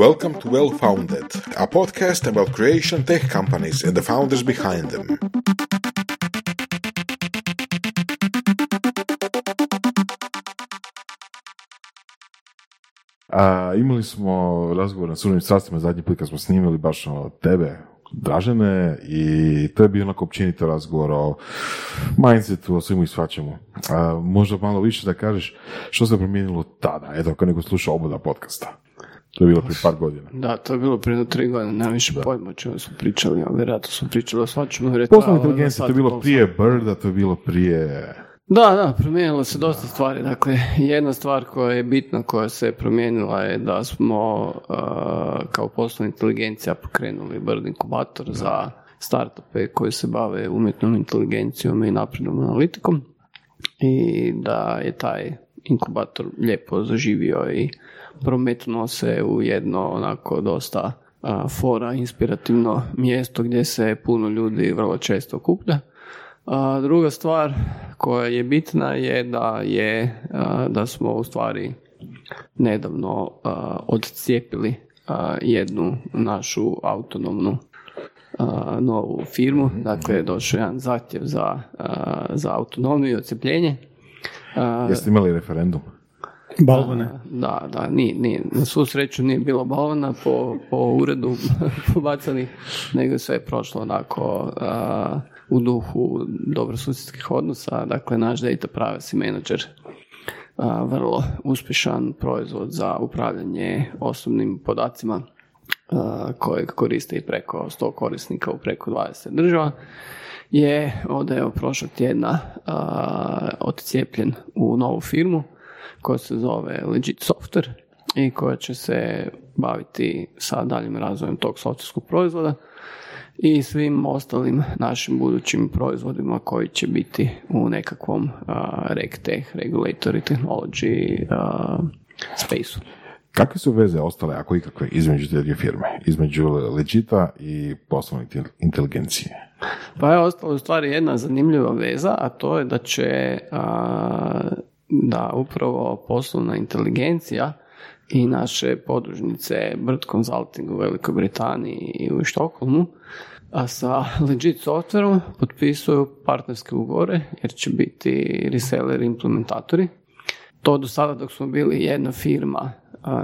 Welcome to Well Founded, a podcast about creation tech companies and the founders behind them. A, imali smo razgovor na surovim strastima zadnji put kad smo snimili baš o tebe, Dražene, i to je bio onako općenito razgovor o mindsetu, o svemu i svačemu. A, možda malo više da kažeš što se promijenilo tada, eto ako neko sluša oboda podcasta. To je bilo prije par godina. Da, to je bilo prije tri godine, nema više pojma o čemu smo pričali, ali vjerojatno smo pričali o svačemu. Poslovna inteligencija, to je bilo prije Birda, to je bilo prije... Da, da, promijenilo se dosta stvari. Dakle, jedna stvar koja je bitna, koja se promijenila je da smo uh, kao poslovna inteligencija pokrenuli Bird inkubator za startupe koji se bave umjetnom inteligencijom i naprednom analitikom i da je taj inkubator lijepo zaživio i prometnuo se u jedno onako dosta a, fora, inspirativno mjesto gdje se puno ljudi vrlo često okuplja. A, druga stvar koja je bitna je da je da smo u stvari nedavno odcijepili jednu našu autonomnu novu firmu, dakle došao jedan zahtjev za, za autonomiju i odcijepljenje. Jeste imali referendum? Balvane. Da, da, nije, nije, na svu sreću nije bilo balvana po, po uredu pobacanih, nego sve je prošlo onako u duhu dobrosusjedskih odnosa, dakle naš data privacy manager vrlo uspješan proizvod za upravljanje osobnim podacima kojeg koriste i preko 100 korisnika u preko 20 država je od prošlog tjedna odcijepljen u novu firmu koja se zove Legit Software i koja će se baviti sa daljim razvojem tog softverskog proizvoda i svim ostalim našim budućim proizvodima koji će biti u nekakvom uh, RegTech, Regulatory Technology uh, space Kakve su veze ostale, ako ikakve, između te dvije firme? Između Legita i poslovne inteligencije? Pa je ostala u stvari jedna zanimljiva veza, a to je da će da upravo poslovna inteligencija i naše podružnice Bird Consulting u Velikoj Britaniji i u Štokholmu a sa Legit softverom potpisuju partnerske ugovore jer će biti reseller implementatori. To do sada dok smo bili jedna firma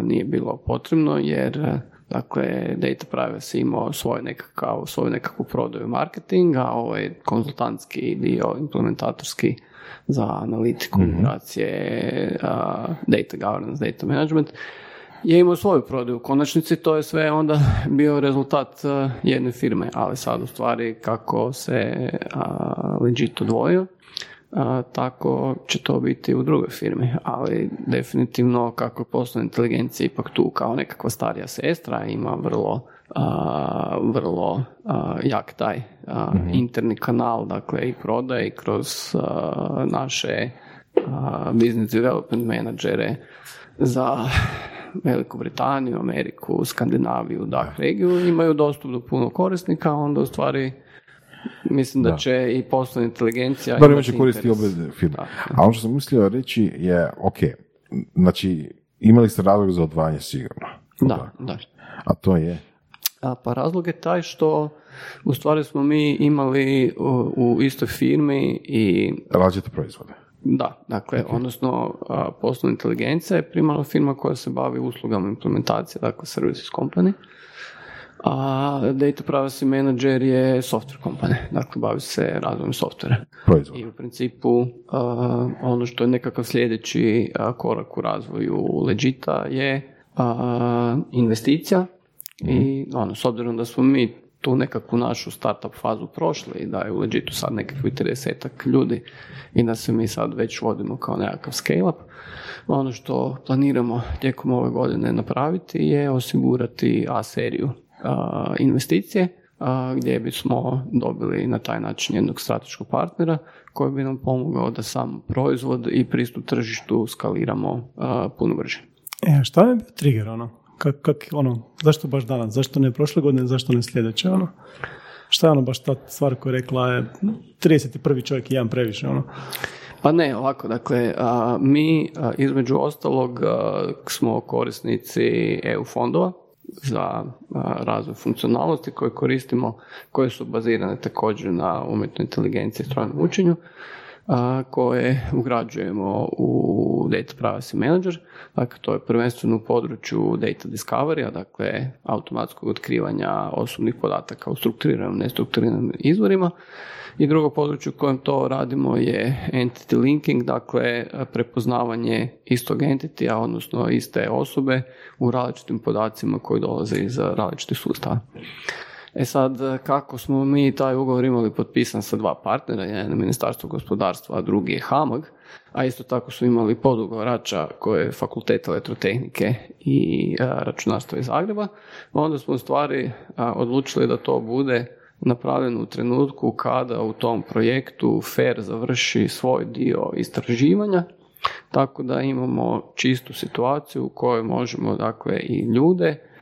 nije bilo potrebno jer dakle Data Privacy imao svoj nekakav, svoju nekakvu prodaju marketing, a ovaj konzultantski dio implementatorski za analitiku, mm data governance, data management je imao svoju prodaju. U konačnici to je sve onda bio rezultat uh, jedne firme, ali sad u stvari kako se uh, legit odvojio, tako će to biti u drugoj firmi, ali definitivno kako je poslovna inteligencija ipak tu kao nekakva starija sestra ima vrlo vrlo jak taj mhm. interni kanal, dakle i prodaje i kroz naše business development menadžere za Veliku Britaniju, Ameriku, Skandinaviju, DAH regiju, imaju dostup do puno korisnika, onda u stvari mislim da, će i poslovna inteligencija... Da, će koristiti obe firme. A ono što sam mislio reći je, ok, znači imali ste razlog za odvajanje sigurno. Da, da. A to je? A, pa razlog je taj što u stvari smo mi imali u, u istoj firmi i... Različite proizvode. Da, dakle, odnosno poslovna inteligencija je primarno firma koja se bavi uslugama implementacije, dakle services company, a Data Privacy Manager je software company, dakle bavi se razvojem softvera. I u principu ono što je nekakav sljedeći korak u razvoju Legita je investicija i ono, s obzirom da smo mi tu nekakvu našu startup fazu prošli i da je u Legitu sad nekakvih 30 ljudi i da se mi sad već vodimo kao nekakav scale-up. Ono što planiramo tijekom ove godine napraviti je osigurati A seriju investicije gdje bismo dobili na taj način jednog strateškog partnera koji bi nam pomogao da sam proizvod i pristup tržištu skaliramo puno brže. E, šta je bio trigger ono? Kak, kak, ono, zašto baš danas? Zašto ne prošle godine? Zašto ne sljedeće? Ono? Šta je ono baš ta stvar koja je rekla je 31. čovjek i jedan previše? Ono? Pa ne, ovako, dakle, mi između ostalog smo korisnici EU fondova za razvoj funkcionalnosti koje koristimo, koje su bazirane također na umjetnoj inteligenciji i strojnom učenju koje ugrađujemo u Data Privacy Manager. Dakle, to je prvenstveno u području Data Discovery, dakle automatskog otkrivanja osobnih podataka u strukturiranim, nestrukturiranim izvorima. I drugo područje u kojem to radimo je entity linking, dakle prepoznavanje istog entity, odnosno iste osobe u različitim podacima koji dolaze iz različitih sustava. E sad, kako smo mi taj ugovor imali potpisan sa dva partnera, jedan je Ministarstvo gospodarstva, a drugi je HAMAG, a isto tako su imali podugovorača koje je Fakultet elektrotehnike i računarstva iz Zagreba, onda smo u stvari odlučili da to bude napravljeno u trenutku kada u tom projektu FAIR završi svoj dio istraživanja, tako da imamo čistu situaciju u kojoj možemo dakle i ljude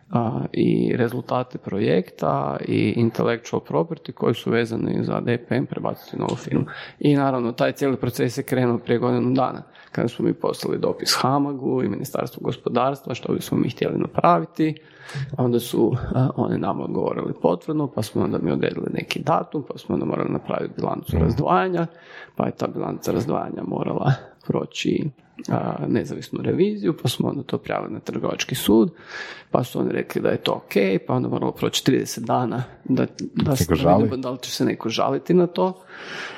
i rezultate projekta i intellectual property koji su vezani za DPM prebaciti novu firmu. I naravno, taj cijeli proces je krenuo prije godinu dana, kada smo mi poslali dopis Hamagu i Ministarstvu gospodarstva što bismo mi htjeli napraviti. Onda su oni nama odgovorili potvrdno, pa smo onda mi odredili neki datum, pa smo onda morali napraviti bilancu razdvajanja, pa je ta bilanca razdvajanja morala proći a, nezavisnu reviziju, pa smo onda to prijavili na trgovački sud, pa su oni rekli da je to ok, pa onda moralo proći 30 dana da, da, se vidimo da li će se neko žaliti na to.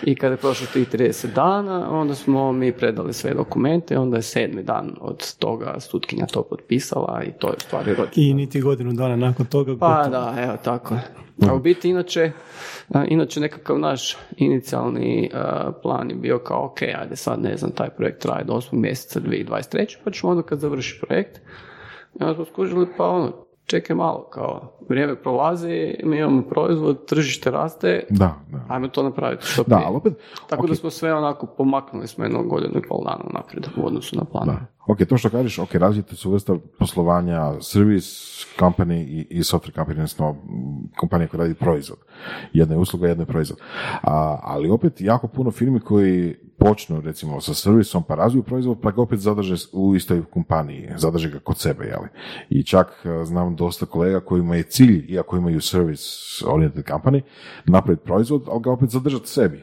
I kada je prošlo tih 30 dana, onda smo mi predali sve dokumente, onda je sedmi dan od toga sutkinja to potpisala i to je stvari rođeno. I niti godinu dana nakon toga. Pa da, evo tako. A u biti inače, inače nekakav naš inicijalni plan je bio kao ok, ajde sad ne znam, taj projekt traje do 8. mjeseca 2023. pa ćemo onda kad završi projekt. I onda smo skužili pa ono, čekaj malo, kao vrijeme prolazi, mi imamo proizvod, tržište raste, da, da. ajmo to napraviti što Da, opet, Tako da smo sve onako pomaknuli smo jedno godinu i pol dana naprijed u odnosu na plan. Da. Ok, to što kažeš, ok, različite su vrsta poslovanja, service company i, i software company, odnosno kompanija koja radi proizvod. Jedna je usluga, jedna je proizvod. A, ali opet jako puno firmi koji počnu recimo sa servisom pa razviju proizvod pa ga opet zadrže u istoj kompaniji, zadrže ga kod sebe, jeli. I čak e, znam dosta kolega kojima je cilj, iako imaju service oriented company, napraviti proizvod, ali ga opet zadržati sebi.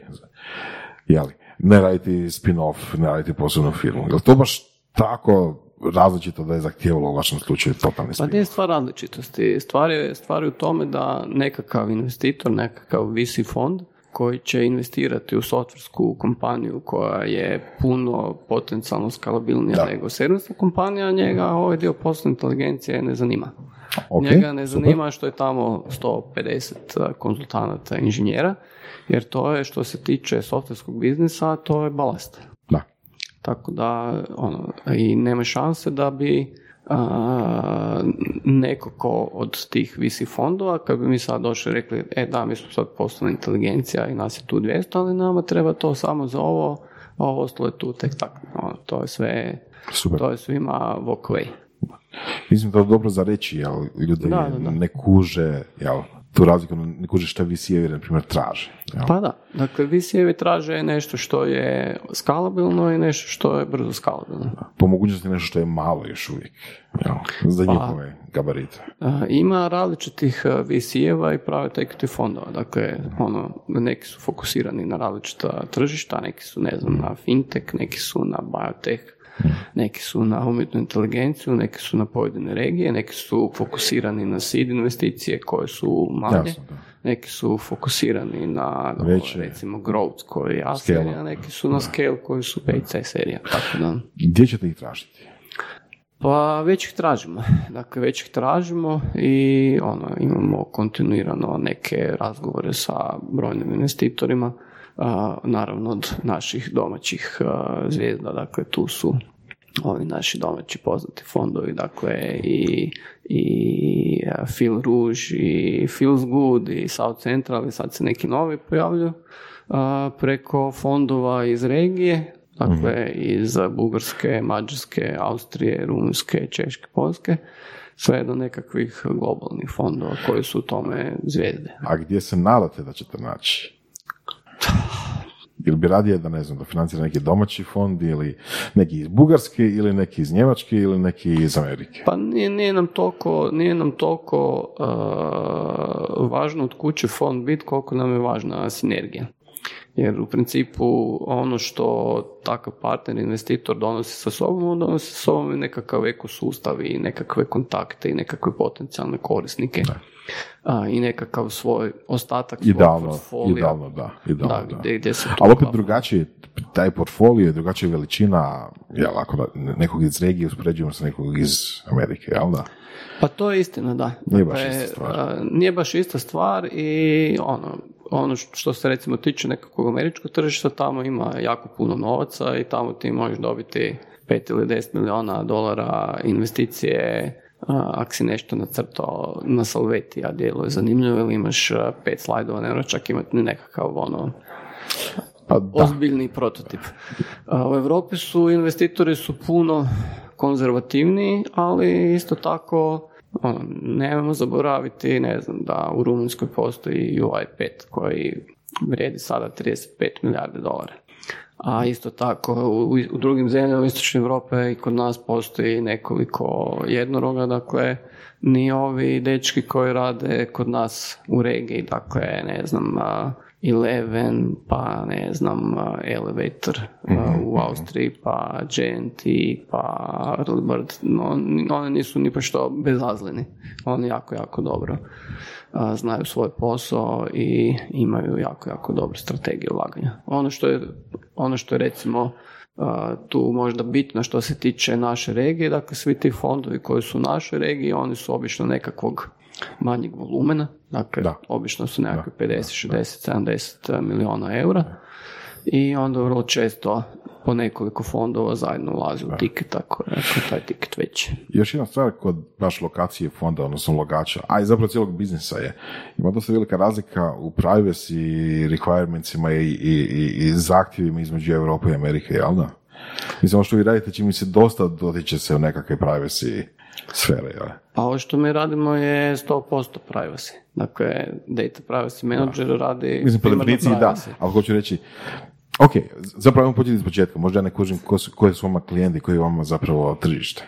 Jeli. Ne raditi spin-off, ne raditi posebnu firmu. Jel to baš tako različito da je zahtijevalo u vašem slučaju totalni Pa nije stvar različitosti. Stvar je, stvar je u tome da nekakav investitor, nekakav VC fond koji će investirati u softversku kompaniju koja je puno potencijalno skalabilnija nego servisna kompanija, njega ovaj dio poslovne inteligencije ne zanima. Okay, njega ne zanima što je tamo 150 konzultanata inženjera, jer to je što se tiče softverskog biznisa, to je balast. Tako da, ono, i nema šanse da bi a, neko ko od tih visi fondova, kad bi mi sad došli i rekli, e da, mi smo sad poslovna inteligencija i nas je tu 200, ali nama treba to samo za ovo, a ovo ostalo je tu tek tako. Ono, to je sve, Super. to je svima walk away. Mislim da je dobro za reći, jel, ljudi da, da, da. ne kuže, jel, tu razliku ne kuže šta VC-evi, na primjer, traže. Jel? Pa da, dakle, VC-evi traže nešto što je skalabilno i nešto što je brzo skalabilno. Po mogućnosti nešto što je malo još uvijek, jel, za pa, njihove gabarite. ima različitih VC-eva i private equity fondova, dakle, ono, neki su fokusirani na različita tržišta, neki su, ne znam, na fintech, neki su na biotech, neki su na umjetnu inteligenciju, neki su na pojedine regije, neki su fokusirani na seed investicije koje su manje, neki su fokusirani na Veće. recimo growth koji je A serija, neki su na scale koji su B C serija. Tako da. Gdje ćete ih tražiti? Pa već ih tražimo. Dakle, već ih tražimo i ono, imamo kontinuirano neke razgovore sa brojnim investitorima naravno od naših domaćih zvijezda, dakle tu su ovi naši domaći poznati fondovi, dakle i, i Phil Rouge i Feels Good i South Central i sad se neki novi pojavljuju preko fondova iz regije, dakle mhm. iz Bugarske, Mađarske, Austrije, Rumunjske, Češke, Polske, sve do nekakvih globalnih fondova koji su u tome zvijezde. A gdje se nadate da ćete naći? Ili bi radije da, ne znam, da financira neki domaći fond ili neki iz Bugarske ili neki iz Njemačke ili neki iz Amerike? Pa nije, nije nam toliko, nije nam toliko uh, važno od kuće fond bit koliko nam je važna sinergija. Jer u principu ono što takav partner, investitor donosi sa sobom, on donosi sa sobom i nekakav ekosustav i nekakve kontakte i nekakve potencijalne korisnike. A, i nekakav svoj ostatak svog Idealno, portfolija. idealno, da. Idealno, Da, da. gdje, gdje se Ali opet drugačije, taj portfolio je drugačija veličina, jel, ako da, nekog iz regije uspoređujemo sa nekog iz Amerike, jel da? Pa to je istina, da. Nije baš Dakle, ista stvar. a, Nije baš ista stvar i ono, ono što se recimo tiče nekakvog američkog tržišta, tamo ima jako puno novaca i tamo ti možeš dobiti 5 ili 10 milijuna dolara investicije ako si nešto nacrtao na salveti, a djeluje zanimljivo ili imaš pet slajdova, ne čak imati nekakav ono, Pa ozbiljni prototip. U Europi su investitori su puno konzervativniji, ali isto tako ono, nemojmo zaboraviti, ne znam, da u Rumunjskoj postoji UI5 koji vrijedi sada 35 milijarde dolara. A isto tako u, u drugim zemljama Istočne Europe i kod nas postoji nekoliko jednoroga, dakle ni ovi dečki koji rade kod nas u regiji, dakle ne znam, Eleven, pa ne znam, a, Elevator a, u Austriji, pa GNT, pa Early Bird, no, ni- oni nisu ni pošto bezazleni, oni jako, jako dobro a, znaju svoj posao i imaju jako, jako dobre strategije ulaganja. Ono što je, ono što je recimo tu možda bitno što se tiče naše regije, dakle svi ti fondovi koji su u našoj regiji, oni su obično nekakvog manjeg volumena, dakle Da. obično su nekakve 50, 60, 70 milijuna eura i onda vrlo često po nekoliko fondova zajedno ulazi u tiket, ako je, taj tiket veći. Još jedna stvar kod baš lokacije fonda, odnosno logača, a i zapravo cijelog biznisa je, ima dosta velika razlika u privacy requirementsima i, i, i, i zahtjevima između Europe i Amerike, jel da? Mislim, ono što vi radite čini mi se dosta dotiče se u nekakve privacy sfere, jel? Pa ovo što mi radimo je 100% privacy. Dakle, data privacy manager radi Mislim, po definiciji da, ali hoću reći, ok, zapravo imamo početi iz početka, možda ja ne kužim ko su, koji su vama klijenti, koji je vama zapravo tržište.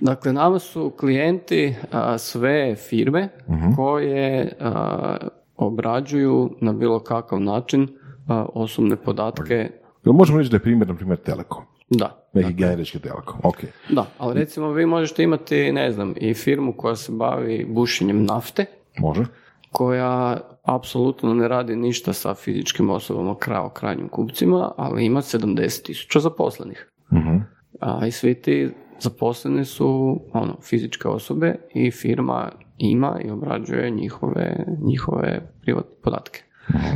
Dakle, nama su klijenti a, sve firme Mhm. koje a, obrađuju na bilo kakav način a, osobne podatke. Jel možemo reći da je primjer, na primjer, Telekom? Da, Neki generički Telekom, ok. da, ali recimo vi možete imati, ne znam, i firmu koja se bavi bušenjem nafte, Može? koja apsolutno ne radi ništa sa fizičkim osobama kao krajnjim kupcima, ali ima 70 tisuća zaposlenih. Mhm. A i svi ti zaposleni su ono, fizičke osobe i firma ima i obrađuje njihove, njihove privatne podatke.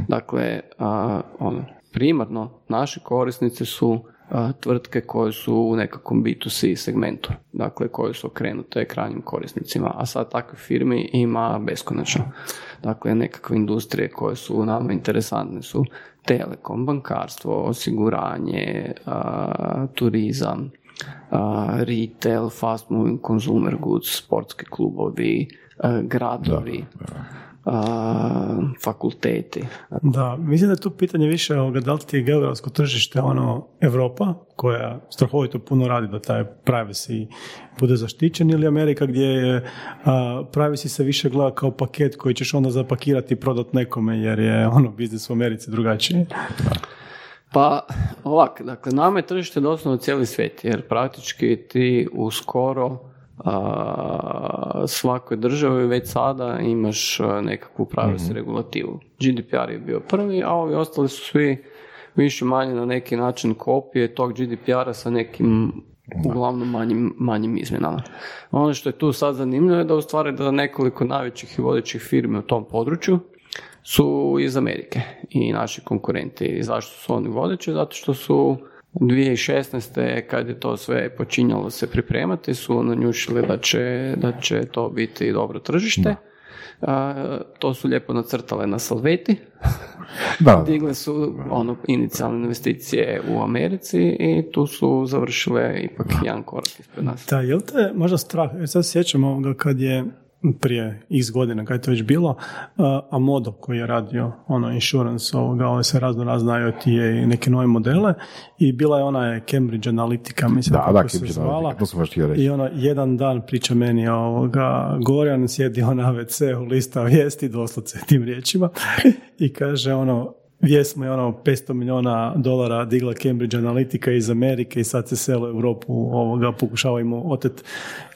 Dakle, a, ono, primarno naši korisnici su tvrtke koje su u nekakvom B2C segmentu, dakle koje su okrenute krajnjim korisnicima, a sad takve firmi ima beskonačno. Dakle, nekakve industrije koje su nama interesantne su telekom, bankarstvo, osiguranje, a, turizam, a, retail, fast moving consumer goods, sportski klubovi, gradovi, a, fakulteti. Da, mislim da je tu pitanje više da li ti je geografsko tržište ono Europa, koja strahovito puno radi da taj privacy bude zaštićen, ili Amerika gdje je a, privacy se više gleda kao paket koji ćeš onda zapakirati i prodat nekome jer je ono biznis u Americi drugačiji. Pa ovak, dakle, nama je tržište doslovno cijeli svijet, jer praktički ti u skoro a, svakoj državi već sada imaš nekakvu privacy regulativu. GDPR je bio prvi, a ovi ostali su svi više manje na neki način kopije tog GDPR-a sa nekim uglavnom manjim, manjim izmjenama. Ono što je tu sad zanimljivo je da u stvari da nekoliko najvećih i vodećih firmi u tom području su iz Amerike i naši konkurenti. I zašto su oni vodeći? Zato što su 2016. kad je to sve počinjalo se pripremati su nanjušili da će, da će to biti dobro tržište. A, to su lijepo nacrtale na salveti. Da, da. Digle su ono, inicijalne investicije u Americi i tu su završile ipak jedan korak ispred nas. Da, jel te možda strah, sad se sjećam ovoga kad je prije x godina kad je to već bilo, a Modo koji je radio ono insurance ovoga, ove se razno razne IoT i neke nove modele i bila je ona Cambridge Analytica, mislim da, da, se zvala. I ono, jedan dan priča meni ovoga, Gorjan sjedio na WC-u, lista vijesti, doslovce tim riječima i kaže ono, vijest je ono 500 milijuna dolara digla Cambridge Analytica iz Amerike i sad se selo u Europu ovoga, pokušava im otet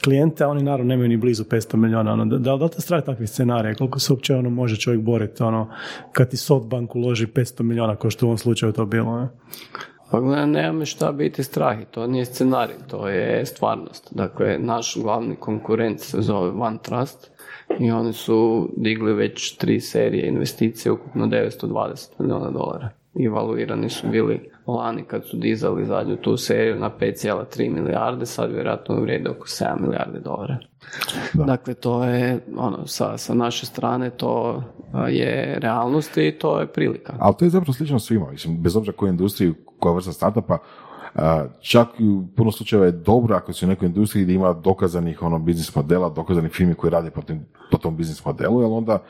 klijente, a oni naravno nemaju ni blizu 500 milijuna. Ono, da, da, da te strah takvih scenarija? Koliko se uopće ono, može čovjek boriti ono, kad ti Softbank uloži 500 milijuna, kao što u ovom slučaju to bilo? Ne? Pa nema me šta biti strah i to nije scenarij, to je stvarnost. Dakle, naš glavni konkurent se zove OneTrust i oni su digli već tri serije investicije, ukupno 920 milijuna dolara. I valuirani su bili lani kad su dizali zadnju tu seriju na 5,3 milijarde, sad vjerojatno vrijede oko 7 milijarde dolara. Dakle, to je, ono, sa, sa naše strane to je realnost i to je prilika. Ali to je zapravo slično svima, mislim, bez obzira koje industriju, koja vrsta startupa, Čak i u puno slučajeva je dobro ako si u nekoj industriji gdje ima dokazanih ono, biznis modela, dokazanih firmi koji rade po, po tom biznis modelu, jer onda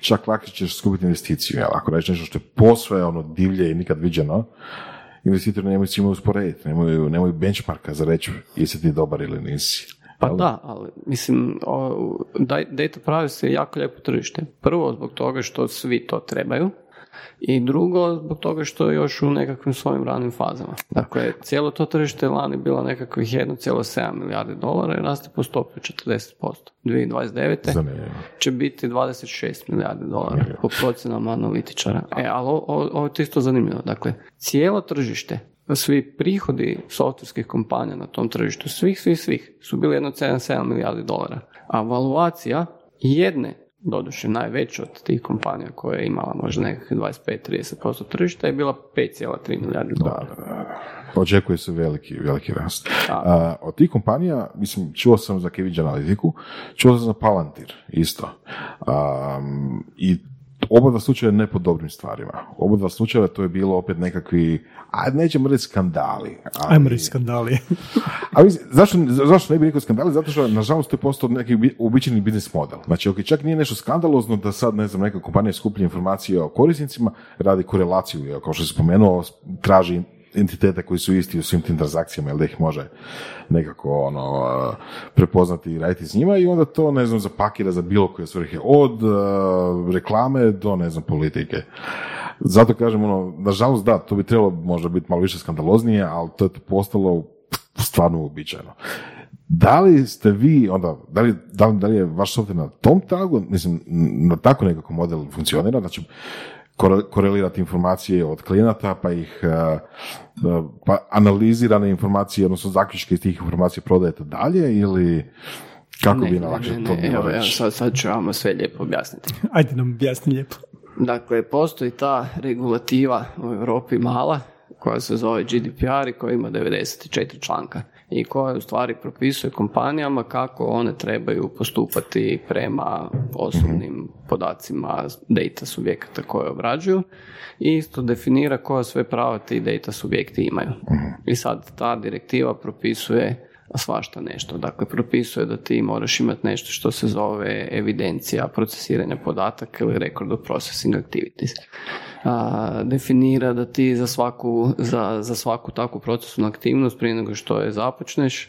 čak lakše ćeš skupiti investiciju. Jel? Ako reći nešto što je posve ono, divlje i nikad viđeno, investitori nemaju s njima usporediti, nemaju, nemaju benchmarka za reći jesi ti dobar ili nisi. Pa da, ali mislim, data privacy je jako lijepo tržište. Prvo zbog toga što svi to trebaju, i drugo, zbog toga što je još u nekakvim svojim ranim fazama. Dakle, cijelo to tržište lani bilo nekakvih 1,7 milijardi dolara i raste po stopi 40%. 2029. će biti 26 milijardi dolara po procjenama analitičara. E, ali ovo je isto zanimljivo. Dakle, cijelo tržište svi prihodi softverskih kompanija na tom tržištu, svih, svih, svih, su bili 1,7 milijardi dolara. A valuacija jedne doduše najveća od tih kompanija koja je imala možda nekakvih 25-30% tržišta je bila 5,3 milijardi dolara. Da, da, Očekuje se veliki, veliki rast. A, od tih kompanija, mislim, čuo sam za Cambridge Analytiku, čuo sam za Palantir isto. I oba dva slučaja ne po dobrim stvarima. Oba dva slučaja to je bilo opet nekakvi, a nećemo reći skandali. Ali, Ajmo reći skandali. ali zašto, zašto ne bi rekao skandali? Zato što, nažalost, to je postao neki uobičajeni biznis model. Znači, ok, čak nije nešto skandalozno da sad, ne znam, neka kompanija skuplja informacije o korisnicima, radi korelaciju, kao što se spomenuo, traži entiteta koji su isti u svim tim transakcijama, jel da ih može nekako ono, prepoznati i raditi s njima i onda to, ne znam, zapakira za bilo koje svrhe, od reklame do, ne znam, politike. Zato kažem, ono, nažalost, da, to bi trebalo možda biti malo više skandaloznije, ali to je postalo stvarno uobičajeno. Da li ste vi, onda, da li, da li, da li je vaš software na tom tagu, mislim, na tako nekako model funkcionira, znači, korelirati informacije od klijenata, pa ih e, e, pa analizirane informacije, odnosno zaključke iz tih informacija prodajete dalje ili kako bi lakše to bilo evo, evo, sad, sad ću vam sve lijepo objasniti. Ajde nam objasni lijepo. Dakle, postoji ta regulativa u Europi mala, koja se zove GDPR i koja ima 94 članka i koja u stvari propisuje kompanijama kako one trebaju postupati prema osobnim podacima data subjekata koje obrađuju i isto definira koja sve prava ti data subjekti imaju. I sad ta direktiva propisuje svašta nešto. Dakle, propisuje da ti moraš imati nešto što se zove evidencija procesiranja podataka ili record of processing activities. A, definira da ti za svaku, za, za svaku takvu procesnu aktivnost prije nego što je započneš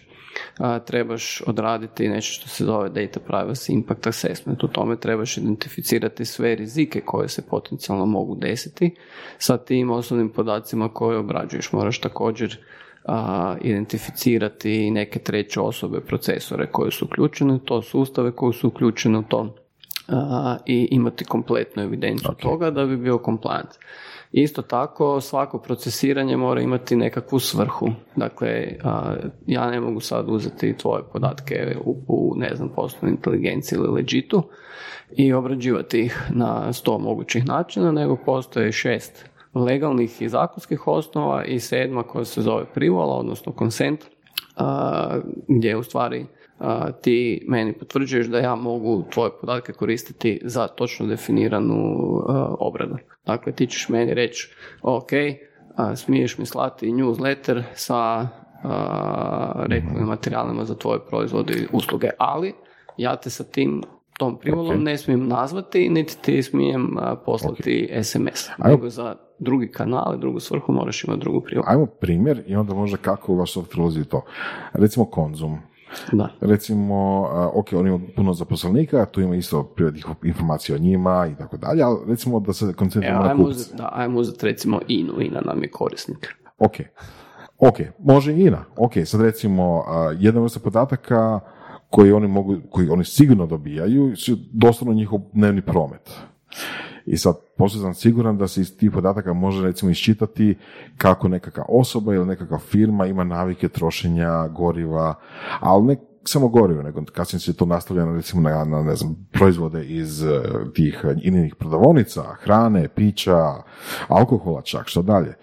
a, trebaš odraditi nešto što se zove Data Privacy Impact Assessment. U tome trebaš identificirati sve rizike koje se potencijalno mogu desiti sa tim osobnim podacima koje obrađuješ. Moraš također a, identificirati neke treće osobe, procesore koje su uključene u to, sustave koji su uključeni u to i imati kompletnu evidenciju toga da bi bio compliant. Isto tako, svako procesiranje mora imati nekakvu svrhu. Dakle, ja ne mogu sad uzeti tvoje podatke u, u ne znam, poslovnoj inteligenciji ili legitu i obrađivati ih na sto mogućih načina, nego postoje šest legalnih i zakonskih osnova i sedma koja se zove privola, odnosno konsent, gdje u stvari ti meni potvrđuješ da ja mogu tvoje podatke koristiti za točno definiranu obradu. Dakle, ti ćeš meni reći, ok, smiješ mi slati newsletter sa reklamnim materijalima za tvoje proizvode i usluge, ali ja te sa tim tom privolom ne smijem nazvati, niti ti smijem poslati SMS. Ajmo. Nego za drugi kanal i drugu svrhu moraš imati drugu privolu. Ajmo primjer i onda možda kako u vaš software ulazi u to. Recimo konzum. Da. Recimo, ok, oni imaju puno zaposlenika, tu ima isto privatnih informacija o njima i tako dalje, ali recimo da se koncentriramo na ajmo kupce. da, ajmo uzeti recimo INU, INA nam je korisnik. Ok, ok, može INA. Ok, sad recimo, jedna vrsta podataka koji oni mogu, koji oni sigurno dobijaju, su doslovno njihov dnevni promet. I sad, poslije sam siguran da se iz tih podataka može recimo iščitati kako nekakva osoba ili nekakva firma ima navike trošenja goriva, ali ne samo gorivo, nego kasnije se to nastavlja na, recimo na, na ne znam, proizvode iz eh, tih inih prodavonica, hrane, pića, alkohola čak, što dalje.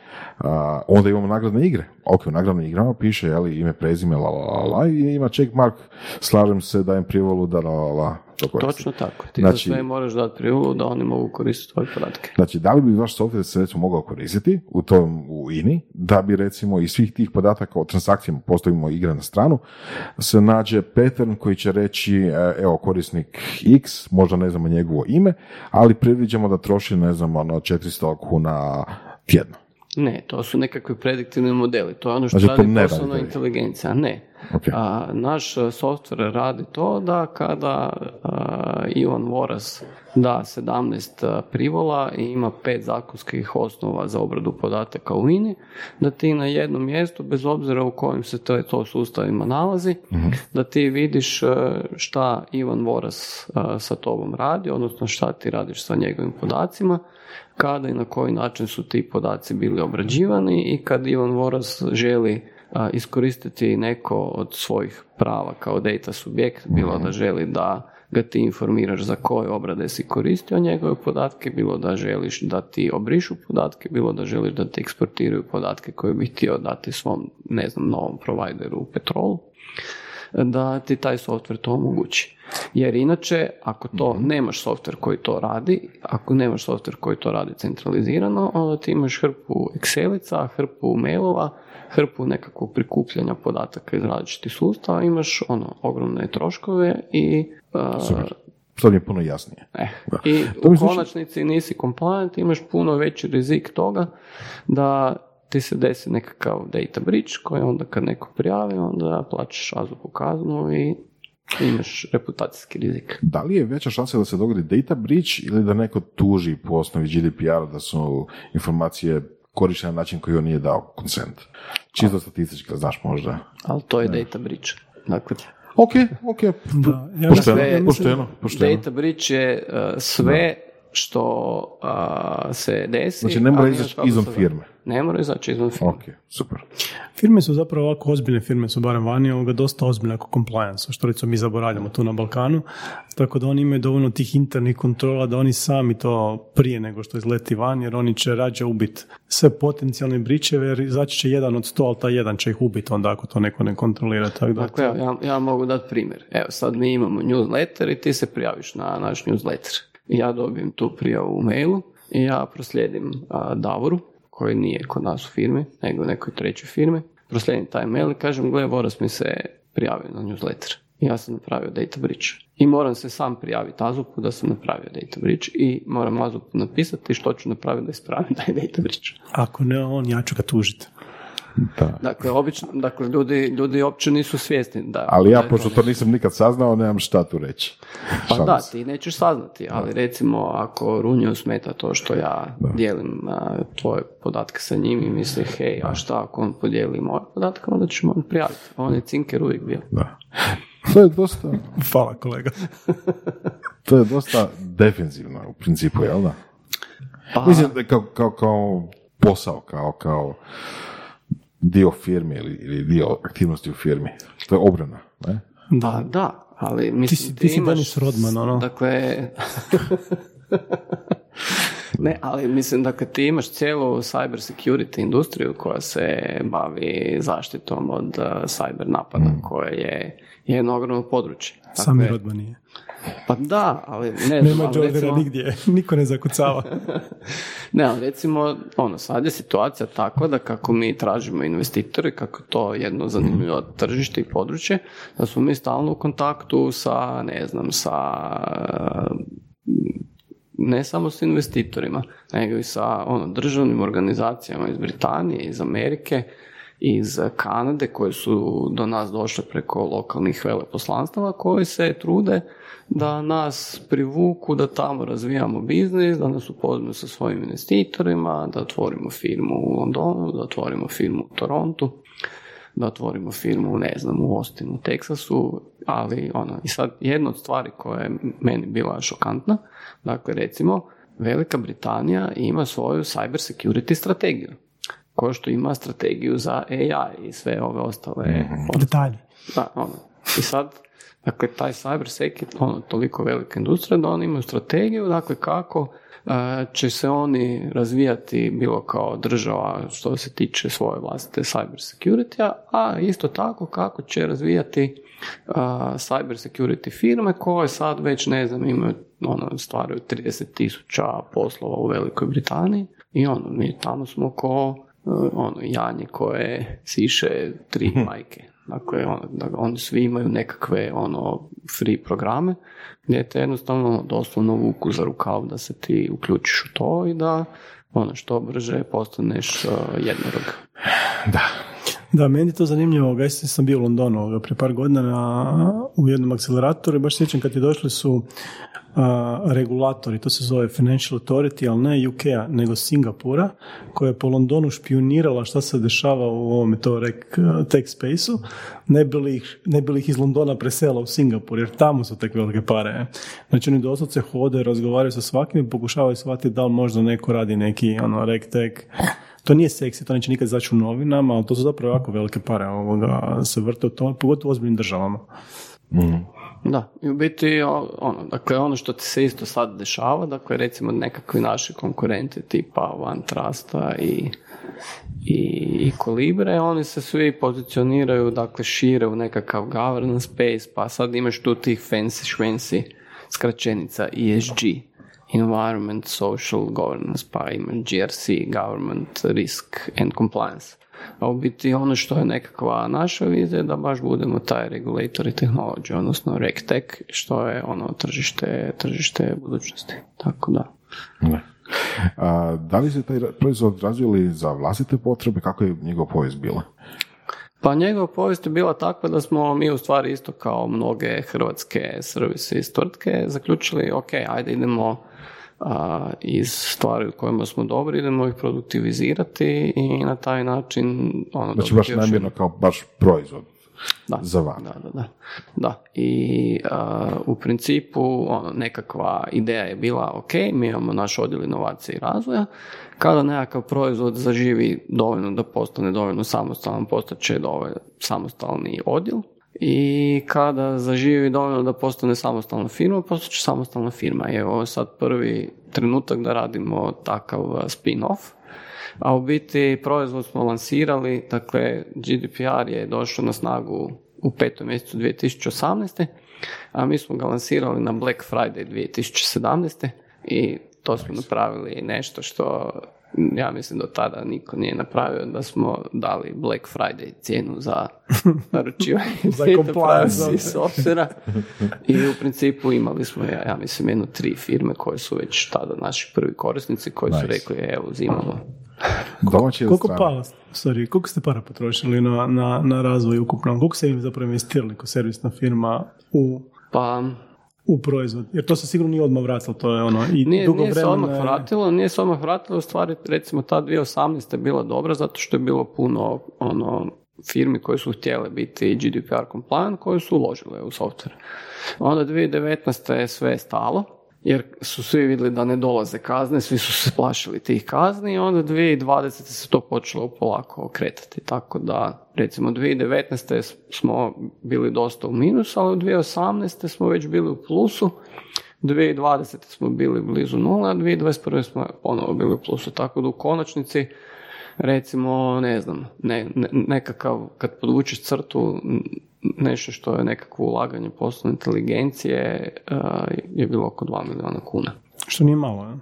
A, onda imamo nagradne igre. Ok, u nagradnim igrama piše jeli, ime, prezime, la, la, la, la, i ima check mark, slažem se, dajem privolu, da, la, la, la, to. Točno tako. Ti Znači- za sve moraš dati privolu da oni mogu koristiti tvoje podatke. Znači, da li bi vaš software se recimo mogao koristiti u tom u INI, da bi recimo iz svih tih podataka o transakcijama, postavimo igre na stranu, se nađe pattern koji će reći, e, evo, korisnik X, možda ne znamo njegovo ime, ali predviđamo da troši, ne znam, ono, 400 kuna tjedno. Ne, to su nekakvi prediktivni modeli. To je ono što Znači, radi ne poslovna inteligencija. Ne. Ok. A, naš a, software radi to da kada a, Ivan Voras da 17 a, privola i ima pet zakonskih osnova za obradu podataka u INI, da ti na jednom mjestu, bez obzira u kojim se to, to sustavima nalazi, da ti vidiš a, šta Ivan Voras a, sa tobom radi, odnosno šta ti radiš sa njegovim podacima, kada i na koji način su ti podaci bili obrađivani i kad Ivan Voras želi iskoristiti neko od svojih prava kao data subjekt, bilo da želi da ga ti informiraš za koje obrade si koristio njegove podatke, bilo da želiš da ti obrišu podatke, bilo da želiš da ti eksportiraju podatke koje bi htio dati svom, ne znam, novom provideru u petrolu, da ti taj software to omogući. Jer inače, ako to nemaš software koji to radi, ako nemaš software koji to radi centralizirano, onda ti imaš hrpu Excelica, hrpu mailova, hrpu nekakvog prikupljanja podataka iz različitih sustava, imaš ono ogromne troškove i uh, Super. To mi je puno jasnije. Eh, I To u konačnici nisi compliant, imaš puno veći rizik toga da ti se desi nekakav data breach koji onda kad neko prijavi, onda plaćaš azupu kaznu i imaš reputacijski rizik. Da li je veća šansa da se dogodi data breach ili da neko tuži po osnovi GDPR-a da su informacije korištene na način koji on nije dao consent? Čisto statistički, znaš možda. Ali to je data breach. Dakle, Ok, ok. Da, ja Pošteno, Dakle, pošteno, pošteno. data breach je uh, sve što uh, se desi. Znači ne mora izaći se- firme. Ne mora izaći izvan firme. Ok, super. Firme su zapravo ovako ozbiljne firme su barem vani, ovoga dosta ozbiljne oko compliance, što recimo mi zaboravljamo tu na Balkanu, tako da oni imaju dovoljno tih internih kontrola da oni sami to prije nego što izleti van, jer oni će rađe ubiti sve potencijalne bričeve, jer izaći će jedan od sto, ali taj jedan će ih ubiti onda ako to neko ne kontrolira. Tako da, Dakle, ja, ja mogu dati primjer. Evo, sad mi imamo newsletter i ti se prijaviš na naš newsletter. Ja dobijem tu prijavu u mailu i ja proslijedim a, Davoru, koji nije kod nas u firmi, nego u nekoj trećoj firmi. Proslijedim taj mail i kažem, gle, Voras mi se prijavio na newsletter. Ja sam napravio data breach. I moram se sam prijaviti Azupu da sam napravio data breach i moram Azupu napisati što ću napraviti da ispravim taj data breach. ako ne on, ja ću ga tužiti. Da. Dakle, obično, dakle ljudi, ljudi uopće nisu svjesni da... Ali da ja, pošto to nisam nikad saznao, nemam šta tu reći. Pa da, ti nećeš saznati, ali recimo ako Runju smeta to što ja dijelim a, tvoje podatke sa njim i misli, hej, a šta ako on podijeli moje podatke, onda ćemo on prijaviti. On je cinker uvijek bio. Da. To je dosta, Hvala kolega. to je dosta defensivno u principu, jel da? Pa, Mislim da je kao, kao, kao posao, kao, kao dio firme ili, ili dio aktivnosti u firmi. To je obrana, ne? pa da, ali mislim, si- ti si imaš- Dennis Rodman, ono. Dakle, Ne, ali mislim da kad ti imaš cijelu cyber security industriju koja se bavi zaštitom od uh, cyber napada, mm. koje je jedno ogromno područje. Sami rodba nije. Pa da, ali ne Nema recimo... nigdje, niko ne zakucava. ne, ali recimo, ono, sad je situacija takva da kako mi tražimo investitore, kako to jedno zanimljivo tržište i područje, da smo mi stalno u kontaktu sa, ne znam, sa ne samo s investitorima, nego i sa ono, državnim organizacijama iz Britanije, iz Amerike, iz Kanade koje su do nas došle preko lokalnih veleposlanstava koji se trude da nas privuku, da tamo razvijamo biznis, da nas upoznaju sa svojim investitorima, da otvorimo firmu u Londonu, da otvorimo firmu u Torontu, da otvorimo firmu, ne znam, u Austinu, u Teksasu, ali ono, i sad jedna od stvari koja je meni bila šokantna, dakle recimo, Velika Britanija ima svoju cyber security strategiju kao što ima strategiju za AI i sve ove ostale mm detalje. Da, ono. I sad, dakle, taj cybersec je ono, toliko velika industrija da oni imaju strategiju, dakle, kako uh, će se oni razvijati bilo kao država što se tiče svoje vlastite cyber security a isto tako kako će razvijati uh, cyber security firme koje sad već, ne znam, imaju, ono, stvaraju 30 tisuća poslova u Velikoj Britaniji i ono, mi tamo smo ko ono, janje koje siše tri hm. majke. Dakle, ono, da oni svi imaju nekakve ono free programe gdje te jednostavno doslovno vuku za rukav da se ti uključiš u to i da ono što brže postaneš uh, jednorog. Da. Da, meni je to zanimljivo. Ja sam bio u Londonu prije par godina na, u jednom akceleratoru i baš sjećam kad je došli su regulatori, to se zove Financial Authority, ali ne UK-a, nego Singapura, koja je po Londonu špionirala šta se dešava u ovom to rek, tech space-u, ne bi, ih, ne bi ih iz Londona presela u Singapur, jer tamo su tek velike pare. Znači oni doslovce hode, razgovaraju sa svakim i pokušavaju shvatiti da li možda neko radi neki ono, rek tech to nije seksi, to neće nikad izaći u novinama, ali to su zapravo jako velike pare ovoga, se vrte u tome, pogotovo u ozbiljnim državama. Mm. Da, i u biti ono, dakle ono što ti se isto sad dešava, dakle recimo nekakvi naši konkurenti tipa One Trusta i, i, i Kolibre, oni se svi pozicioniraju, dakle šire u nekakav governance space, pa sad imaš tu tih fancy švensi skraćenica ESG, Environment, Social Governance, pa imaš GRC, Government, Risk and Compliance. A u biti ono što je nekakva naša vizija da baš budemo taj regulator i tehnologija, odnosno RegTech, što je ono tržište, tržište budućnosti. Tako da. A, da li se taj proizvod razvili za vlastite potrebe? Kako je njegov povijest bila? Pa njegova povijest je bila takva da smo mi u stvari isto kao mnoge hrvatske servise iz tvrtke zaključili ok, ajde idemo a, iz stvari u kojima smo dobri, idemo ih produktivizirati i na taj način... Ono, znači baš namjerno kao baš proizvod da, za van. Da, da, da. da. I u principu ono, nekakva ideja je bila ok, mi imamo naš odjel inovacije i razvoja, kada nekakav proizvod zaživi dovoljno da postane dovoljno samostalan, postaće dovoljno samostalni odjel, i kada zaživi dovoljno da postane samostalna firma, postaće samostalna firma. I evo sad prvi trenutak da radimo takav spin-off, a u biti proizvod smo lansirali, dakle GDPR je došao na snagu u petom mjesecu 2018. A mi smo ga lansirali na Black Friday 2017. I to smo napravili nešto što ja mislim do tada niko nije napravio da smo dali Black Friday cijenu za naručivanje za i softvera i u principu imali smo ja, ja mislim jedno tri firme koje su već tada naši prvi korisnici koji su rekli evo uzimamo. Domaći koliko pa, sorry, koliko ste para potrošili na, na, na razvoj ukupno? Koliko ste im zapravo investirali kao servisna firma u pa u proizvod? Jer to se sigurno nije odmah vratilo, to je ono i nije, dugo nije se odmah vratilo, nije se odmah vratilo, u stvari recimo ta 2018. je bila dobra zato što je bilo puno ono, firmi koje su htjele biti GDPR compliant, koje su uložile u software. Onda 2019. je sve stalo, jer su svi vidjeli da ne dolaze kazne, svi su se plašili tih kazni i onda 2020. se to počelo polako okretati. Tako da, recimo 2019. smo bili dosta u minusu, ali u 2018. smo već bili u plusu, 2020. smo bili blizu nula, a 2021. smo ponovo bili u plusu, tako da u konačnici recimo, ne znam, ne, nekakav, kad podvučeš crtu, nešto što je nekakvo ulaganje poslovne inteligencije je bilo oko 2 milijuna kuna. Što nije malo, je?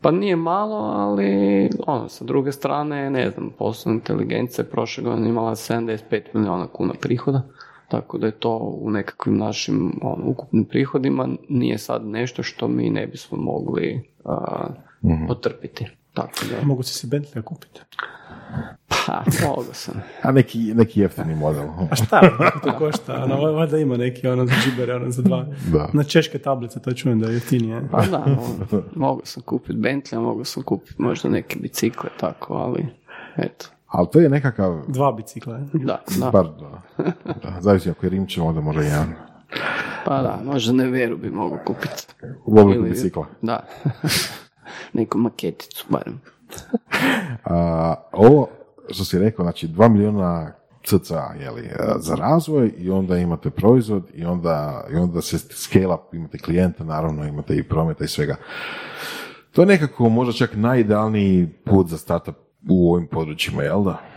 Pa nije malo, ali ono, sa druge strane, ne znam, poslovna inteligencija je prošle godine imala 75 milijuna kuna prihoda, tako da je to u nekakvim našim ono, ukupnim prihodima nije sad nešto što mi ne bismo mogli uh, otrpiti. Tako da... Mogu se si Bentley kupiti? Pa, mogu sam. A neki, neki jeftini model. A šta to košta? Ono, valjda ima neki ono za džibere, ono za dva. Da. Na češke tablice, to čujem da je jeftinije. Pa da, mogu, sam kupiti Bentley, mogu sam kupiti možda neke bicikle, tako, ali eto. Ali to je nekakav... Dva bicikla, Da, da. Bar dva. da. Zavisi ako je Rimče, onda možda jedan. Pa da, možda ne veru bi mogu kupiti. U obliku bicikla. Da. Neku maketicu, barem. A, ovo što si rekao, znači dva milijuna cca jeli, za razvoj i onda imate proizvod i onda, i onda se scale up, imate klijenta, naravno imate i prometa i svega. To je nekako možda čak najidealniji put za startup u ovim područjima, jel da?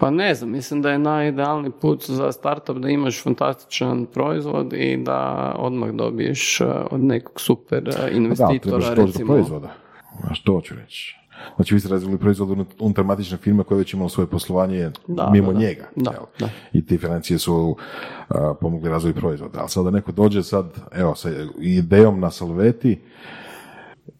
Pa ne znam, mislim da je najidealni put za startup da imaš fantastičan proizvod i da odmah dobiješ od nekog super investitora. Da, trebaš do proizvoda. A što ću reći? Znači vi ste razvili proizvod unutar matične firme koja već imala svoje poslovanje da, mimo njega. Da, da. I te financije su uh, pomogli razvoju proizvoda. Ali sada neko dođe sad, evo, sa idejom na Salveti,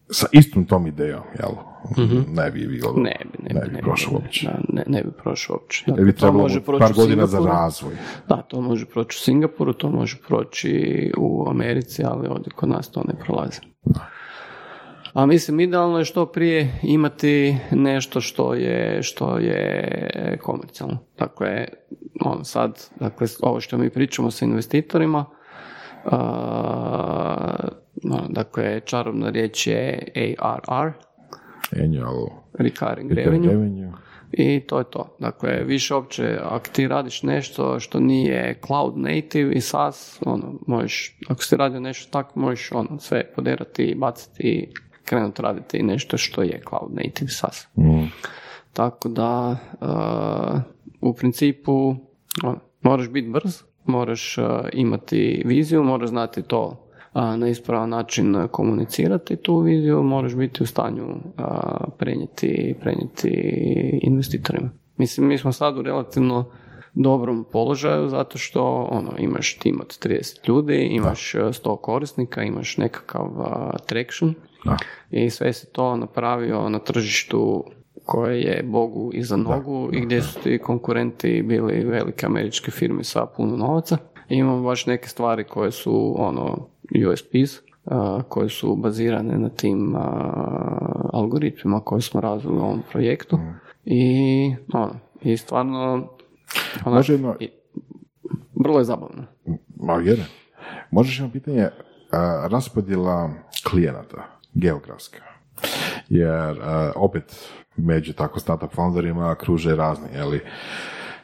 sa istom tom idejom, jel? Mm-hmm. Ne bi, bi, ne bi, ne, bi, ne prošao uopće. ne, ne bi prošao uopće. Dakle, bi trebalo može proći par godina za razvoj. Da, to može proći u Singapuru, to može proći u Americi, ali ovdje kod nas to ne prolazi. Da. A mislim, idealno je što prije imati nešto što je, što je komercijalno. Dakle, on sad, dakle, ovo što mi pričamo sa investitorima, uh, dakle, čarobna riječ je ARR, Annual Recurring Revenue. I to je to. Dakle, više uopće, ako ti radiš nešto što nije cloud native i SaaS, ono, možeš, ako si radio nešto tako, možeš ono, sve poderati, baciti krenuti raditi nešto što je cloud native SaaS. Mm. Tako da uh, u principu moraš biti brz, moraš uh, imati viziju, moraš znati to uh, na ispravan način komunicirati tu viziju, moraš biti u stanju prenijeti, prenijeti investitorima. Mislim, mi smo sad u relativno dobrom položaju zato što ono, imaš tim od 30 ljudi, imaš da. 100 korisnika, imaš nekakav traction i sve se to napravio na tržištu koje je Bogu iza nogu i gdje su ti konkurenti bili velike američke firme sa puno novaca. I imamo baš neke stvari koje su ono USPs, koje su bazirane na tim algoritmima koje smo razvili u ovom projektu. Mm. I, ono, i stvarno ono, vrlo je zabavno. Ma jedan. Možeš imati pitanje raspodjela klijenata geografska. Jer opet među tako startup founderima kruže razni,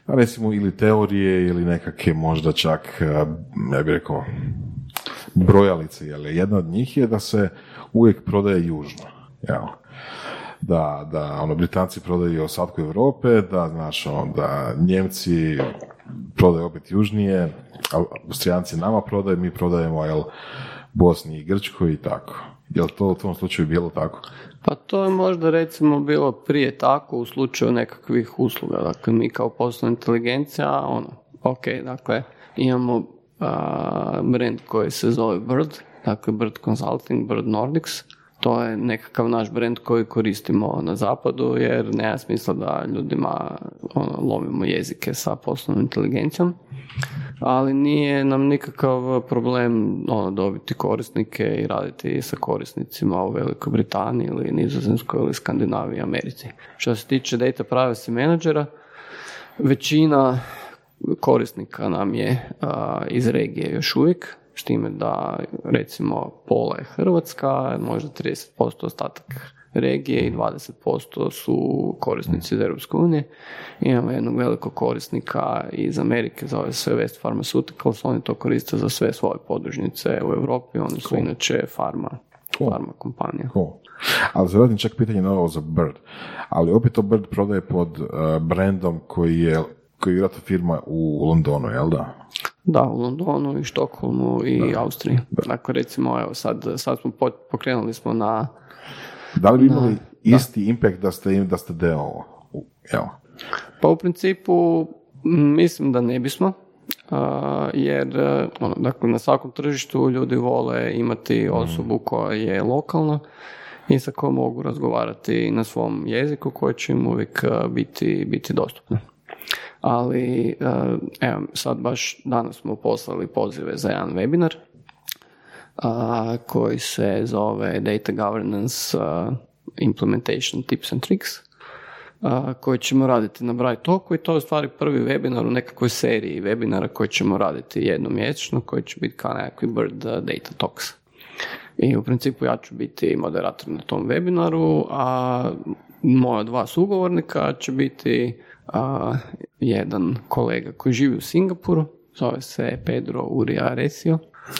jeli, recimo ili teorije ili nekakve možda čak, ja bih rekao, brojalice, jeli. Jedna od njih je da se uvijek prodaje južno, jel? Da, da, ono, Britanci prodaju ostatku Europe, da, znaš, ono, da Njemci prodaju opet južnije, Austrijanci nama prodaju, mi prodajemo, jel, Bosni i Grčkoj i tako. Je li to u tom slučaju bilo tako? Pa to je možda recimo bilo prije tako u slučaju nekakvih usluga. Dakle, mi kao poslovna inteligencija, ono, ok, dakle, imamo uh, brand koji se zove Bird, dakle Bird Consulting, Bird Nordics, to je nekakav naš brand koji koristimo na zapadu jer nema smisla da ljudima ono, lomimo jezike sa poslovnom inteligencijom ali nije nam nikakav problem ono, dobiti korisnike i raditi sa korisnicima u Velikoj Britaniji ili Nizozemskoj ili Skandinaviji Americi. Što se tiče data privacy menadžera, većina korisnika nam je iz regije još uvijek, s time da recimo pola je Hrvatska, možda 30% ostatak regije i 20% su korisnici iz Europske unije. Imamo jednog velikog korisnika iz Amerike, zove se West Pharmaceuticals, oni to koriste za sve svoje podružnice u Europi, oni su inače farma, farma kompanija. Cool. Ali zaradim čak pitanje novo za Bird. Ali opet to Bird prodaje pod uh, brandom koji je koji je firma u Londonu, jel da? Da, u Londonu i Štokholmu i Austriji. Dakle, recimo, evo, sad, sad smo pokrenuli smo na... Da li bi imali isti impact da ste, da ste deo? Evo. Pa u principu mislim da ne bismo, jer ono, dakle, na svakom tržištu ljudi vole imati osobu koja je lokalna i sa kojom mogu razgovarati na svom jeziku koji će im uvijek biti, biti dostupno ali eh, evo, sad baš danas smo poslali pozive za jedan webinar a, koji se zove Data Governance uh, Implementation Tips and Tricks a, koji ćemo raditi na Bright Talku i to je u stvari prvi webinar u nekakvoj seriji webinara koji ćemo raditi jednom mjesečno koji će biti kao nekakvi Bird Data Talks. I u principu ja ću biti moderator na tom webinaru, a moja dva sugovornika će biti a, jedan kolega koji živi u Singapuru, zove se Pedro Uria Resio.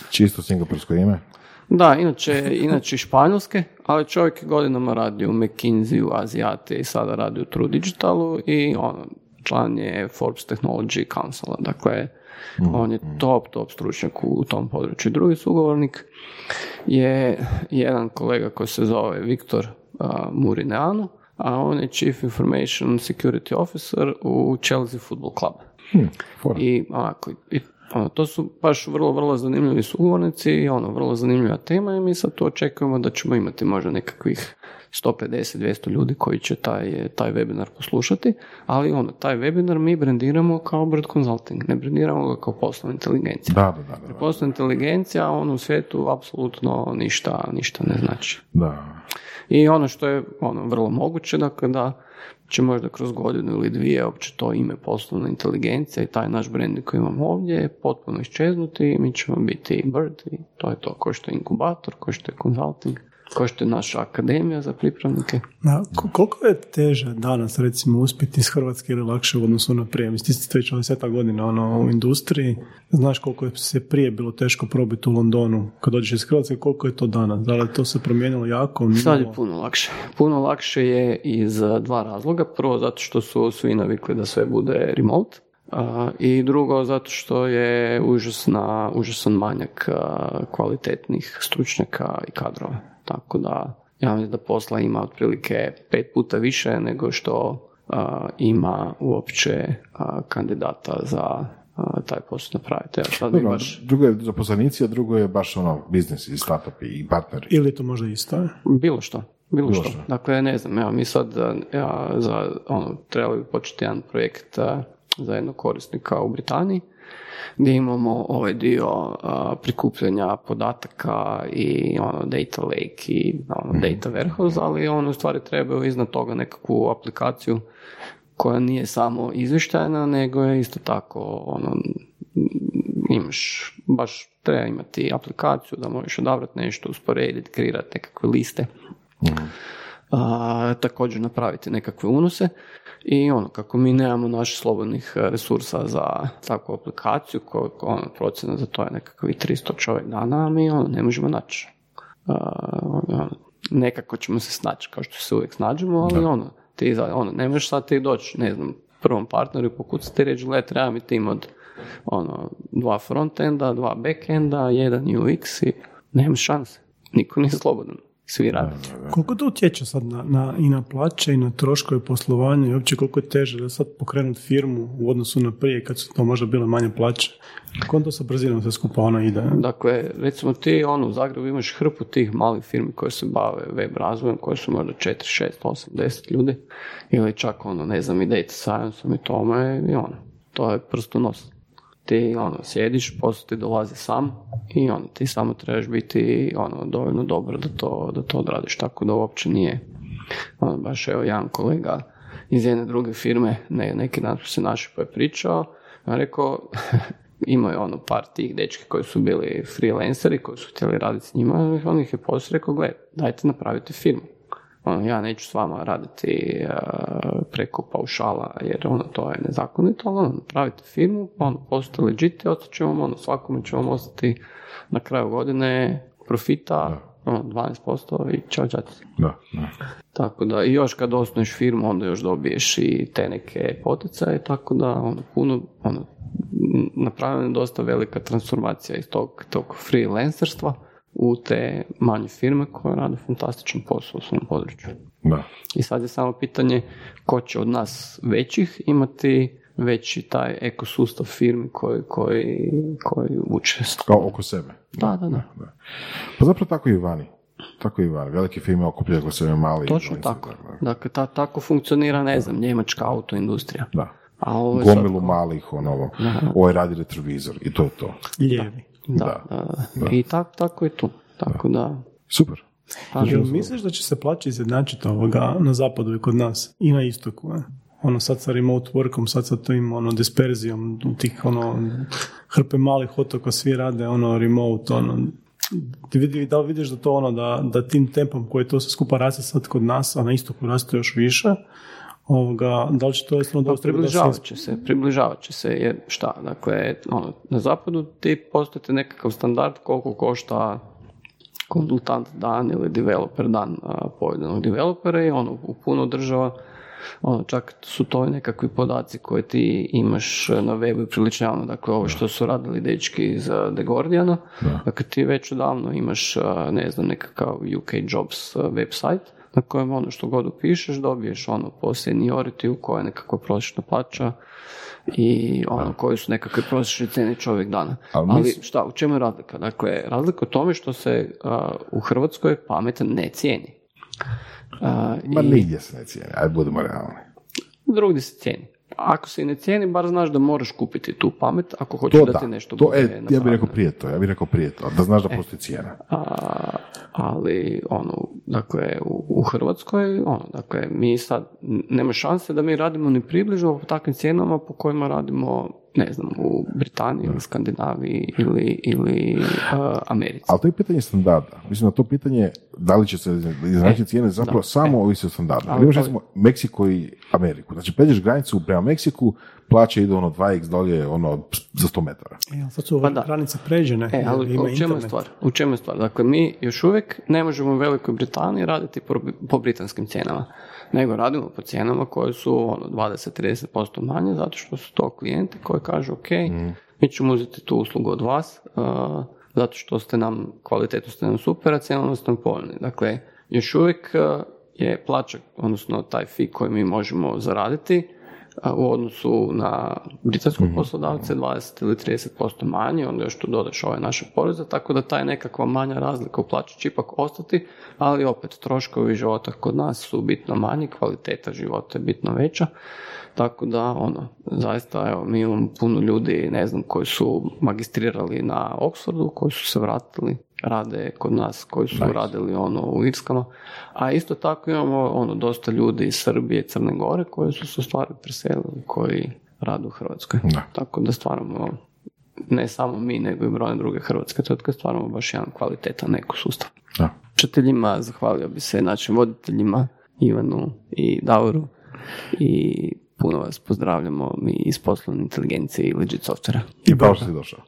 Čisto singapursko ime? Da, inače, inače španjolske, ali čovjek je godinama radio u McKinsey, u Azijate i sada radi u True Digitalu i ono, član je Forbes Technology Council, dakle mm, on je mm. top, top stručnjak u tom području. Drugi sugovornik je jedan kolega koji se zove Viktor uh, Murineanu, a on je Chief Information Security Officer u Chelsea Football Club. Hmm, I onako, i, ono, to su baš vrlo, vrlo zanimljivi sugovornici i ono, vrlo zanimljiva tema i mi sad tu očekujemo da ćemo imati možda nekakvih 150-200 ljudi koji će taj, taj webinar poslušati, ali ono, taj webinar mi brendiramo kao Bird Consulting, ne brendiramo ga kao poslovna inteligencija. Da, da, da. da. Poslovna inteligencija, on u svijetu apsolutno ništa, ništa ne znači. Da. I ono što je ono, vrlo moguće, dakle da će možda kroz godinu ili dvije uopće to ime poslovna inteligencija i taj naš brand koji imamo ovdje potpuno iščeznuti i mi ćemo biti Bird i to je to ko što je inkubator, ko što je consulting kao što je naša akademija za pripravnike. Na, koliko je teže danas recimo uspjeti iz Hrvatske ili lakše u odnosu na prije? Mislim, ti ste već sveta godina ono, u industriji, znaš koliko je se prije bilo teško probiti u Londonu kad dođeš iz Hrvatske, koliko je to danas? Da li to se promijenilo jako? Sad je puno lakše. Puno lakše je iz dva razloga. Prvo zato što su svi navikli da sve bude remote, I drugo, zato što je užasna, užasan manjak kvalitetnih stručnjaka i kadrova. Tako da ja mislim da posla ima otprilike pet puta više nego što ima uopće kandidata za taj posao napraviti. Evo, sad Dobro, baš... Drugo je zaposlenici, a drugo je baš ono biznis i startup i partneri. Ili to možda isto? Bilo što. Bilo, što. Dakle, ne znam, evo, mi sad ja, za, ono, trebali bi početi jedan projekt za jednog korisnika u Britaniji, gdje imamo ovaj dio prikupljanja podataka i ono data lake i ono, mhm. data warehouse, ali on u stvari trebaju iznad toga nekakvu aplikaciju koja nije samo izvještajna, nego je isto tako ono, imaš, baš treba imati aplikaciju da možeš odabrati nešto, usporediti, kreirati nekakve liste. Mhm. također napraviti nekakve unose i ono, kako mi nemamo naših slobodnih e, resursa za takvu aplikaciju, koja ono, procjena za to je nekakvih 300 čovjek dana, a mi ono, ne možemo naći. Uh, ono, nekako ćemo se snaći, kao što se uvijek snađemo, ali ono, ti, ono, ne možeš sad ti doći, ne znam, prvom partneru pokucati i reći, gled, treba mi tim od ono, dva frontenda, dva backenda, jedan UX i nemaš šanse. Niko nije slobodan svi rade. Koliko to utječe sad na, na, i na plaće i na troškove poslovanja i uopće koliko je teže da sad pokrenuti firmu u odnosu na prije kad su to možda bile manje plaće? Kako to sa brzinom sve skupa ona ide? Dakle, recimo ti ono, u Zagrebu imaš hrpu tih malih firmi koje se bave web razvojem, koje su možda 4, 6, 8, 10 ljudi ili čak ono, ne znam, i data science i tome i ono, to je prst u nos ti ono, sjediš, posao ti dolazi sam i ono, ti samo trebaš biti ono, dovoljno dobro da to, da to odradiš, tako da uopće nije ono, baš evo jedan kolega iz jedne druge firme, ne, neki dan se našli pa je pričao, ja rekao, imao je ono par tih dečki koji su bili freelanceri, koji su htjeli raditi s njima, on ih je poslije rekao, gled, dajte napravite firmu. Ono, ja neću s vama raditi uh, preko paušala, jer ono, to je nezakonito, ali ono, napravite firmu, ono, postoje legit, ostat će vam, ono, svakome će vam ostati na kraju godine profita, ono, 12% i čao čao. Da, da. Tako da, i još kad osnuješ firmu, onda još dobiješ i te neke poticaje, tako da, ono, puno, ono, napravljena je dosta velika transformacija iz tog, tog freelancerstva u te manje firme koje rade fantastičan posao u svom području. da. I sad je samo pitanje ko će od nas većih imati veći taj ekosustav firmi koji, koji, koji vuče. Kao oko sebe. Da, da, da. Pa zapravo tako i vani. Tako i vani. Velike firme okupljaju oko sebe mali. Točno tako. Dakle, ta, tako funkcionira, ne znam, njemačka autoindustrija. Da. A ovo je sad- Gomilu malih, ono, ovaj radi retrovizor i to je to. Lijevi. Da, Da, da. I tako, tako je tu. Tako da, Super. Jel misliš da će se plaće izjednačiti ovoga na zapadu i kod nas i na istoku? Ne? Ono sad sa remote workom, sad sa tim ono disperzijom tih ono hrpe malih otoka svi rade ono remote, ono ti vidi, da li vidiš da to ono da, da tim tempom koji to sve skupa raste sad kod nas, a na istoku raste još više, ovoga, da li će to jednostavno Pa dosta približavat će se, približavat će se, jer šta, dakle, ono, na zapadu ti postojite nekakav standard koliko košta konzultant dan ili developer dan a, pojedinog developera i ono, u puno država ono, čak su to i nekakvi podaci koje ti imaš na webu i prilično javno, dakle ovo što su radili dečki iz a, The Guardiana, dakle ti već odavno imaš, ne znam, nekakav UK Jobs website na kojem ono što god upišeš dobiješ ono po seniority koja je nekakva prosječna plaća i ono koji su nekakve prosječne cijene čovjek dana. Ali Ali, mis- šta, u čemu je razlika? Dakle, razlika u tome što se a, u Hrvatskoj pametan ne cijeni. A, Ma i nigdje se ne cijeni, ajde budemo realni. drugdje se cijeni. Ako se i ne cijeni, bar znaš da moraš kupiti tu pamet ako hoćeš To da, da, ti nešto to, bude e, ja bih rekao prije to, ja bih rekao prije to, da znaš da postoji cijena. A, ali ono, dakle, u, u Hrvatskoj, ono, dakle, mi sad, nema šanse da mi radimo ni približno po takvim cijenama po kojima radimo, ne znam, u Britaniji ili Skandinaviji ili, ili a, Americi. Ali to je pitanje standarda. Mislim da to pitanje da li će se iznaći cijene zapravo samo ovisi o standardu. Ali Ali imaš recimo Meksiko i Ameriku. Znači, pređeš granicu prema Meksiku, plaće idu ono 2x dolje ono za 100 metara. E, sad su Pa da. granice pređene. E, ali ima u čemu je internet. stvar? U čemu je stvar? Dakle, mi još uvijek ne možemo u Velikoj Britaniji raditi po, po britanskim cijenama, nego radimo po cijenama koje su ono, 20-30% manje, zato što su to klijenti koji kažu, ok, mi ćemo uzeti tu uslugu od vas, uh, zato što ste nam, kvalitetu ste nam super, a cijenom ste nam povoljni. Dakle, još uvijek uh, je plaća, odnosno taj fee koji mi možemo zaraditi, u odnosu na britanskog poslodavca je 20 ili 30% manji, onda još tu dodaš ove naše poreze, tako da taj nekakva manja razlika u plaći će ipak ostati, ali opet troškovi života kod nas su bitno manji, kvaliteta života je bitno veća, tako da ono, zaista evo, mi imamo puno ljudi, ne znam, koji su magistrirali na Oxfordu, koji su se vratili, rade kod nas, koji su radili ono u Irskama, a isto tako imamo ono dosta ljudi iz Srbije i Crne Gore koji su se stvari preselili, koji rade u Hrvatskoj. Da. Tako da stvaramo ne samo mi, nego i brojne druge hrvatske tvrtke stvaramo baš jedan kvalitetan ekosustav. Da. Čiteljima zahvalio bi se našim voditeljima Ivanu i Davoru i puno vas pozdravljamo mi iz poslovne inteligencije i legit softvera. I baš si došao.